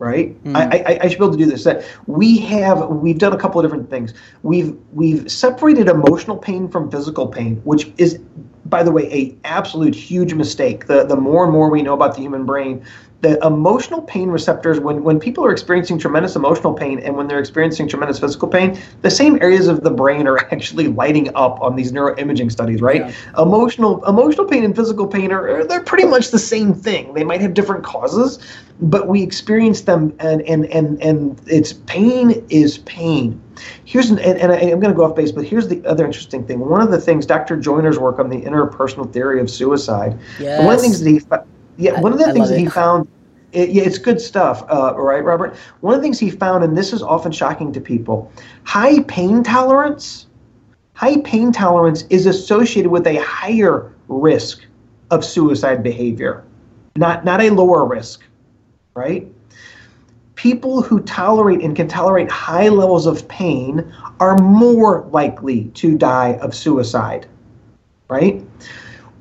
Right, mm. I, I, I should be able to do this. That we have, we've done a couple of different things. We've we've separated emotional pain from physical pain, which is, by the way, a absolute huge mistake. The the more and more we know about the human brain, the emotional pain receptors when when people are experiencing tremendous emotional pain and when they're experiencing tremendous physical pain the same areas of the brain are [laughs] actually lighting up on these neuroimaging studies right yeah. emotional emotional pain and physical pain are they're pretty much the same thing they might have different causes but we experience them and and and and it's pain is pain here's an, and, and I, am going to go off base but here's the other interesting thing one of the things dr joiner's work on the interpersonal theory of suicide yes. one of the things that he yeah, one of the I things that he found, it, yeah, it's good stuff, uh, right, Robert? One of the things he found, and this is often shocking to people, high pain tolerance. High pain tolerance is associated with a higher risk of suicide behavior, not not a lower risk, right? People who tolerate and can tolerate high levels of pain are more likely to die of suicide, right?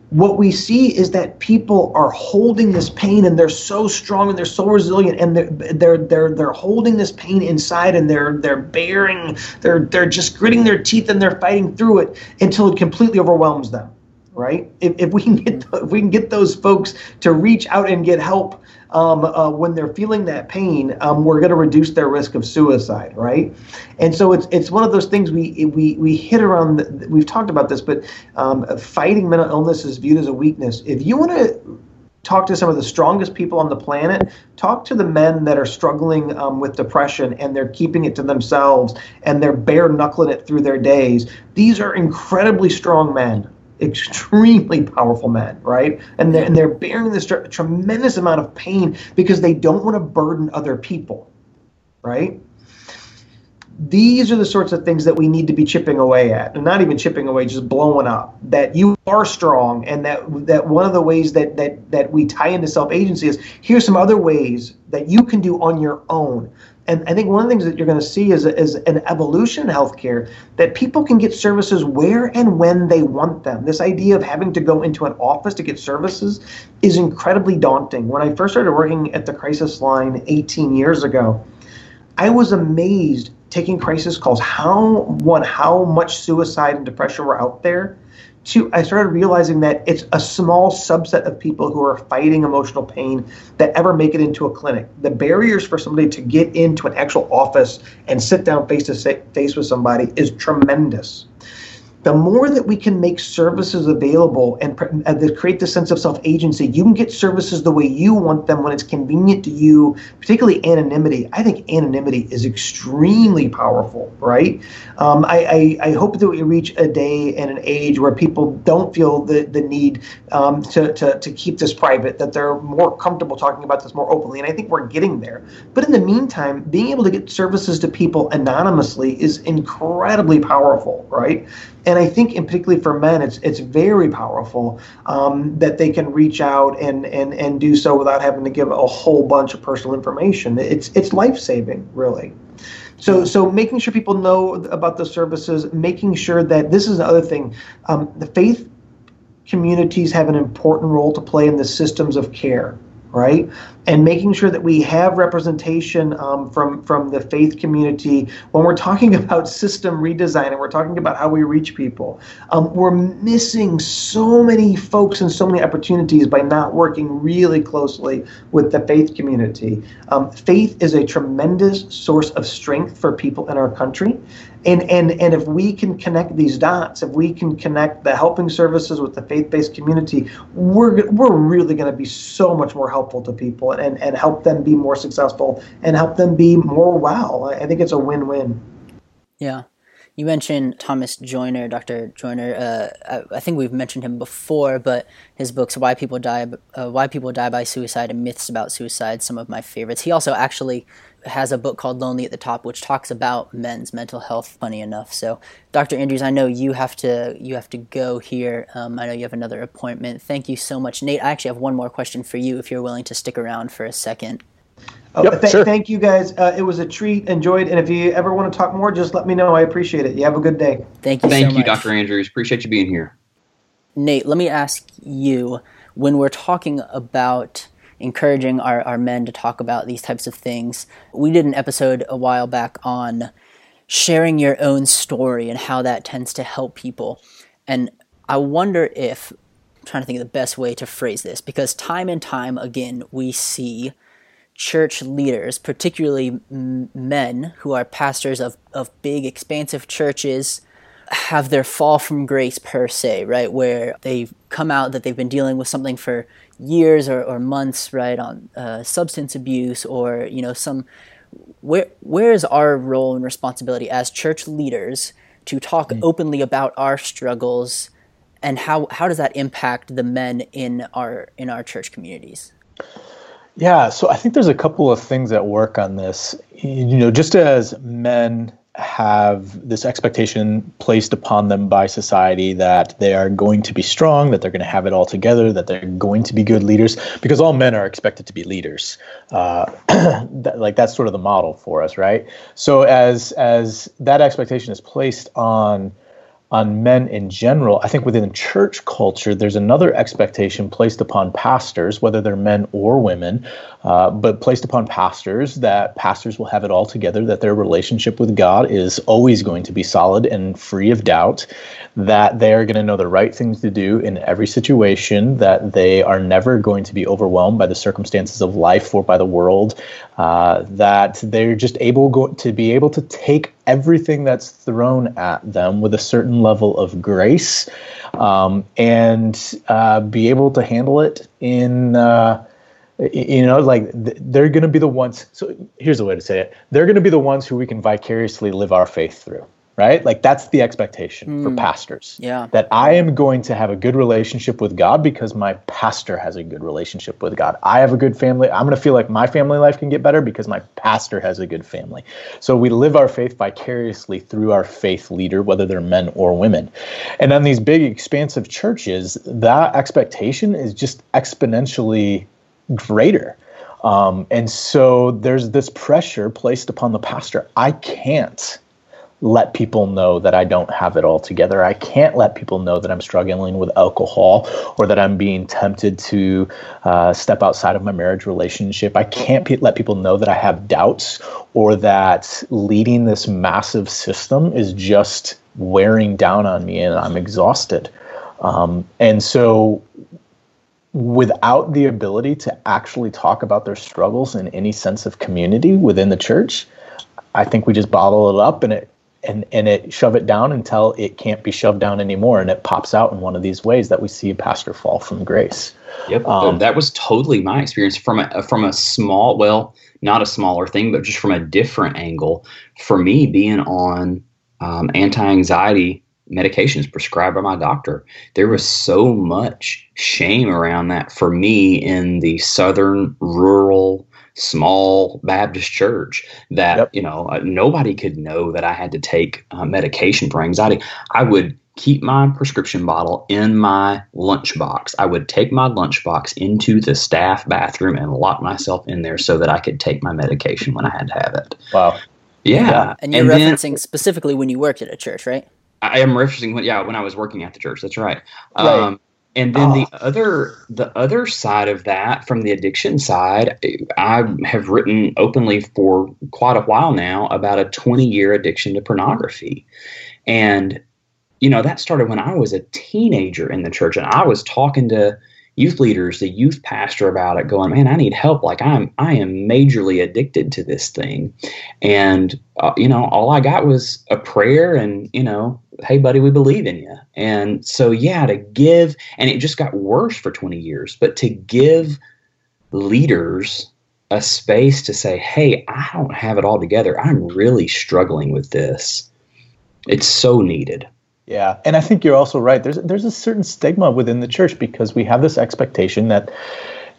What we see is that people are holding this pain and they're so strong and they're so resilient and they're they're they're, they're holding this pain inside and they're they're bearing they're they're just gritting their teeth and they're fighting through it until it completely overwhelms them right if, if we can get if we can get those folks to reach out and get help um, uh, when they're feeling that pain, um, we're going to reduce their risk of suicide, right? And so it's it's one of those things we we we hit around. The, we've talked about this, but um, fighting mental illness is viewed as a weakness. If you want to talk to some of the strongest people on the planet. Talk to the men that are struggling um, with depression and they're keeping it to themselves and they're bare knuckling it through their days. These are incredibly strong men extremely powerful men, right? And they're, and they're bearing this tr- tremendous amount of pain because they don't want to burden other people, right? These are the sorts of things that we need to be chipping away at, and not even chipping away, just blowing up. That you are strong, and that that one of the ways that that that we tie into self agency is here's some other ways that you can do on your own and I think one of the things that you're going to see is, is an evolution in healthcare that people can get services where and when they want them. This idea of having to go into an office to get services is incredibly daunting. When I first started working at the crisis line 18 years ago, I was amazed taking crisis calls how one how much suicide and depression were out there I started realizing that it's a small subset of people who are fighting emotional pain that ever make it into a clinic. The barriers for somebody to get into an actual office and sit down face to face with somebody is tremendous the more that we can make services available and, and create the sense of self-agency, you can get services the way you want them when it's convenient to you, particularly anonymity. I think anonymity is extremely powerful, right? Um, I, I, I, hope that we reach a day and an age where people don't feel the, the need um, to, to, to keep this private, that they're more comfortable talking about this more openly, and I think we're getting there. But in the meantime, being able to get services to people anonymously is incredibly powerful, right? And I think, in particularly for men, it's it's very powerful um, that they can reach out and and and do so without having to give a whole bunch of personal information. It's it's life saving, really. So, so making sure people know about the services, making sure that this is another thing. Um, the faith communities have an important role to play in the systems of care right? And making sure that we have representation um, from from the faith community when we're talking [laughs] about system redesign and we're talking about how we reach people. Um, we're missing so many folks and so many opportunities by not working really closely with the faith community. Um, faith is a tremendous source of strength for people in our country, and and and if we can connect these dots if we can connect the helping services with the faith-based community we're we're really going to be so much more helpful to people and and help them be more successful and help them be more wow i think it's a win-win yeah you mentioned Thomas Joiner, Dr. Joiner. Uh, I, I, think we've mentioned him before, but his books "Why People Die," uh, "Why People Die by Suicide," and "Myths About Suicide," some of my favorites. He also actually has a book called Lonely at the Top, which talks about men's mental health. Funny enough, so Dr. Andrews, I know you have to you have to go here. Um, I know you have another appointment. Thank you so much, Nate. I actually have one more question for you, if you're willing to stick around for a second. Oh, yep, th- sure. Thank you guys. Uh, it was a treat. Enjoyed. And if you ever want to talk more, just let me know. I appreciate it. You have a good day. Thank you. Thank so you, Dr. Andrews. Appreciate you being here. Nate, let me ask you when we're talking about encouraging our, our men to talk about these types of things. We did an episode a while back on sharing your own story and how that tends to help people. And I wonder if, I'm trying to think of the best way to phrase this, because time and time again, we see church leaders, particularly men who are pastors of, of big, expansive churches, have their fall from grace per se, right? Where they've come out that they've been dealing with something for years or, or months, right, on uh, substance abuse or, you know, some. Where, where is our role and responsibility as church leaders to talk mm. openly about our struggles and how, how does that impact the men in our in our church communities? Yeah, so I think there's a couple of things that work on this. You know, just as men have this expectation placed upon them by society that they are going to be strong, that they're going to have it all together, that they're going to be good leaders, because all men are expected to be leaders. Uh, [clears throat] that, like that's sort of the model for us, right? So as as that expectation is placed on on men in general, I think within church culture, there's another expectation placed upon pastors, whether they're men or women, uh, but placed upon pastors that pastors will have it all together, that their relationship with God is always going to be solid and free of doubt, that they are going to know the right things to do in every situation, that they are never going to be overwhelmed by the circumstances of life or by the world, uh, that they're just able go- to be able to take everything that's thrown at them with a certain level of grace um, and uh, be able to handle it in uh, you know like they're going to be the ones so here's the way to say it. They're going to be the ones who we can vicariously live our faith through right? Like that's the expectation mm. for pastors. Yeah. That I am going to have a good relationship with God because my pastor has a good relationship with God. I have a good family. I'm going to feel like my family life can get better because my pastor has a good family. So we live our faith vicariously through our faith leader, whether they're men or women. And on these big, expansive churches, that expectation is just exponentially greater. Um, and so there's this pressure placed upon the pastor. I can't let people know that I don't have it all together. I can't let people know that I'm struggling with alcohol or that I'm being tempted to uh, step outside of my marriage relationship. I can't pe- let people know that I have doubts or that leading this massive system is just wearing down on me and I'm exhausted. Um, and so, without the ability to actually talk about their struggles in any sense of community within the church, I think we just bottle it up and it and and it shove it down until it can't be shoved down anymore and it pops out in one of these ways that we see a pastor fall from grace. Yep. Um, that was totally my experience from a from a small well not a smaller thing but just from a different angle. For me being on um, anti-anxiety medications prescribed by my doctor there was so much shame around that for me in the southern rural small Baptist church that yep. you know uh, nobody could know that I had to take uh, medication for anxiety. I would keep my prescription bottle in my lunchbox. I would take my lunchbox into the staff bathroom and lock myself in there so that I could take my medication when I had to have it. Wow. Yeah. yeah. And you're and referencing then, specifically when you worked at a church, right? I am referencing when yeah, when I was working at the church. That's right. right. Um, and then oh. the other the other side of that from the addiction side i have written openly for quite a while now about a 20 year addiction to pornography and you know that started when i was a teenager in the church and i was talking to youth leaders, the youth pastor about it, going, "Man, I need help. Like I'm, I am majorly addicted to this thing," and uh, you know, all I got was a prayer and you know, hey, buddy, we believe in you. And so, yeah, to give, and it just got worse for 20 years, but to give leaders a space to say, hey, I don't have it all together. I'm really struggling with this. It's so needed. Yeah, and I think you're also right. There's there's a certain stigma within the church because we have this expectation that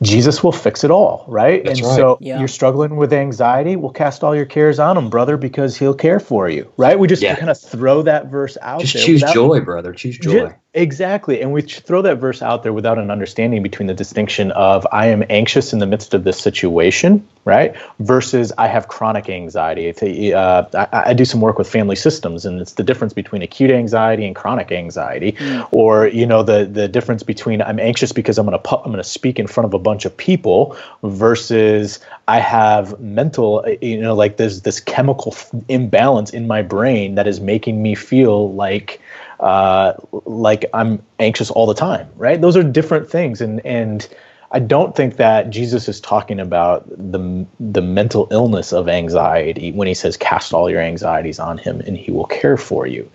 Jesus will fix it all, right? That's and right. so yeah. you're struggling with anxiety, we'll cast all your cares on him, brother, because he'll care for you, right? We just yeah. kind of throw that verse out just there. choose joy, brother. Choose joy. Exactly. And we throw that verse out there without an understanding between the distinction of I am anxious in the midst of this situation, right? Versus I have chronic anxiety. Uh, I, I, do some work with family systems, and it's the difference between acute anxiety and chronic anxiety, mm. or you know the the difference between I'm anxious because I'm going to I'm going to speak in front of a bunch of people versus I have mental, you know, like there's this chemical imbalance in my brain that is making me feel like uh, like I'm anxious all the time, right? Those are different things, and and I don't think that Jesus is talking about the the mental illness of anxiety when he says cast all your anxieties on him and he will care for you.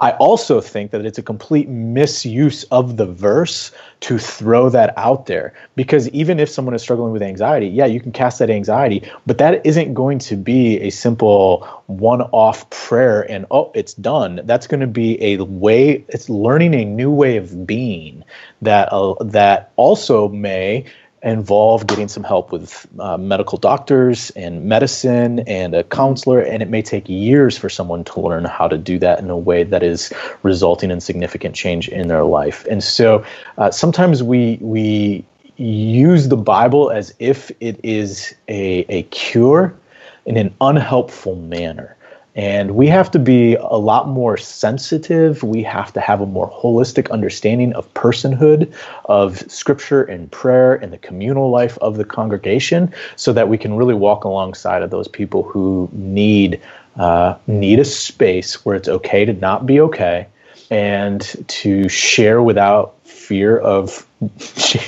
I also think that it's a complete misuse of the verse to throw that out there because even if someone is struggling with anxiety, yeah, you can cast that anxiety, but that isn't going to be a simple one off prayer and oh, it's done. That's going to be a way, it's learning a new way of being that, uh, that also may involve getting some help with uh, medical doctors and medicine and a counselor and it may take years for someone to learn how to do that in a way that is resulting in significant change in their life. And so uh, sometimes we we use the bible as if it is a, a cure in an unhelpful manner and we have to be a lot more sensitive. We have to have a more holistic understanding of personhood, of scripture and prayer and the communal life of the congregation so that we can really walk alongside of those people who need uh, need a space where it's okay to not be okay and to share without fear of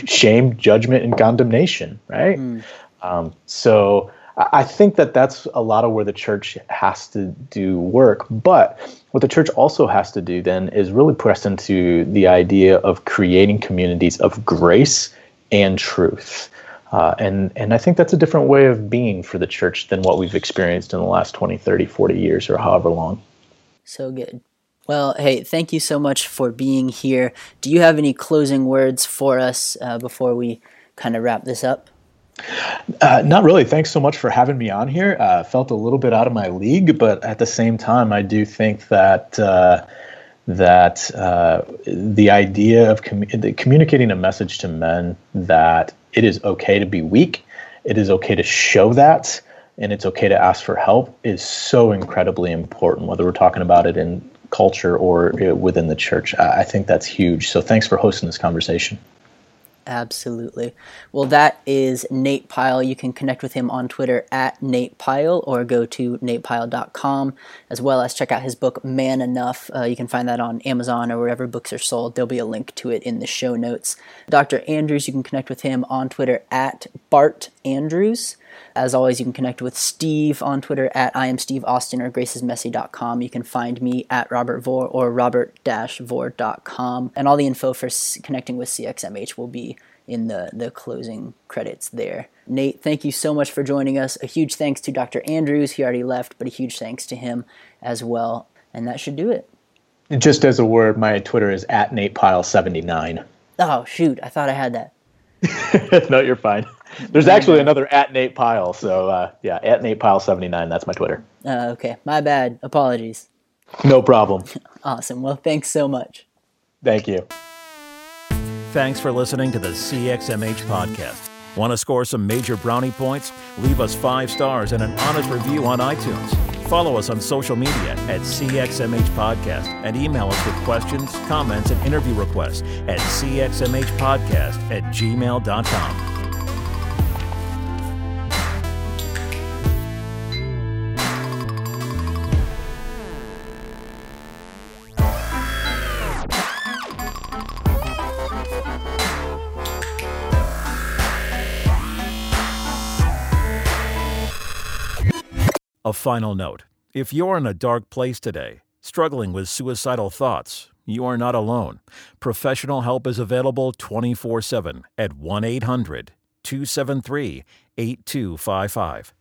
shame, judgment, and condemnation, right? Mm. Um, so I think that that's a lot of where the church has to do work. But what the church also has to do then is really press into the idea of creating communities of grace and truth. Uh, and, and I think that's a different way of being for the church than what we've experienced in the last 20, 30, 40 years or however long. So good. Well, hey, thank you so much for being here. Do you have any closing words for us uh, before we kind of wrap this up? Uh, not really. Thanks so much for having me on here. Uh, felt a little bit out of my league, but at the same time, I do think that uh, that uh, the idea of com- communicating a message to men that it is okay to be weak, it is okay to show that, and it's okay to ask for help is so incredibly important. Whether we're talking about it in culture or uh, within the church, I think that's huge. So thanks for hosting this conversation. Absolutely. Well, that is Nate Pyle. You can connect with him on Twitter at Nate Pyle or go to natepyle.com as well as check out his book, Man Enough. Uh, you can find that on Amazon or wherever books are sold. There'll be a link to it in the show notes. Dr. Andrews, you can connect with him on Twitter at Bart Andrews. As always, you can connect with Steve on Twitter at I am Steve Austin or gracesmessy.com. You can find me at Robert Vore or robert-vore.com. And all the info for connecting with CXMH will be in the, the closing credits there. Nate, thank you so much for joining us. A huge thanks to Dr. Andrews. He already left, but a huge thanks to him as well. And that should do it. Just as a word, my Twitter is at NatePile79. Oh, shoot. I thought I had that. [laughs] no, you're fine. There's actually another at Nate Pyle. So uh, yeah, at Nate Pyle 79. That's my Twitter. Uh, okay, my bad. Apologies. No problem. [laughs] awesome. Well, thanks so much. Thank you. Thanks for listening to the CXMH podcast. Want to score some major brownie points? Leave us five stars and an honest review on iTunes. Follow us on social media at CXMH Podcast and email us with questions, comments, and interview requests at cxmhpodcast at gmail.com. A final note if you're in a dark place today, struggling with suicidal thoughts, you are not alone. Professional help is available 24 7 at 1 800 273 8255.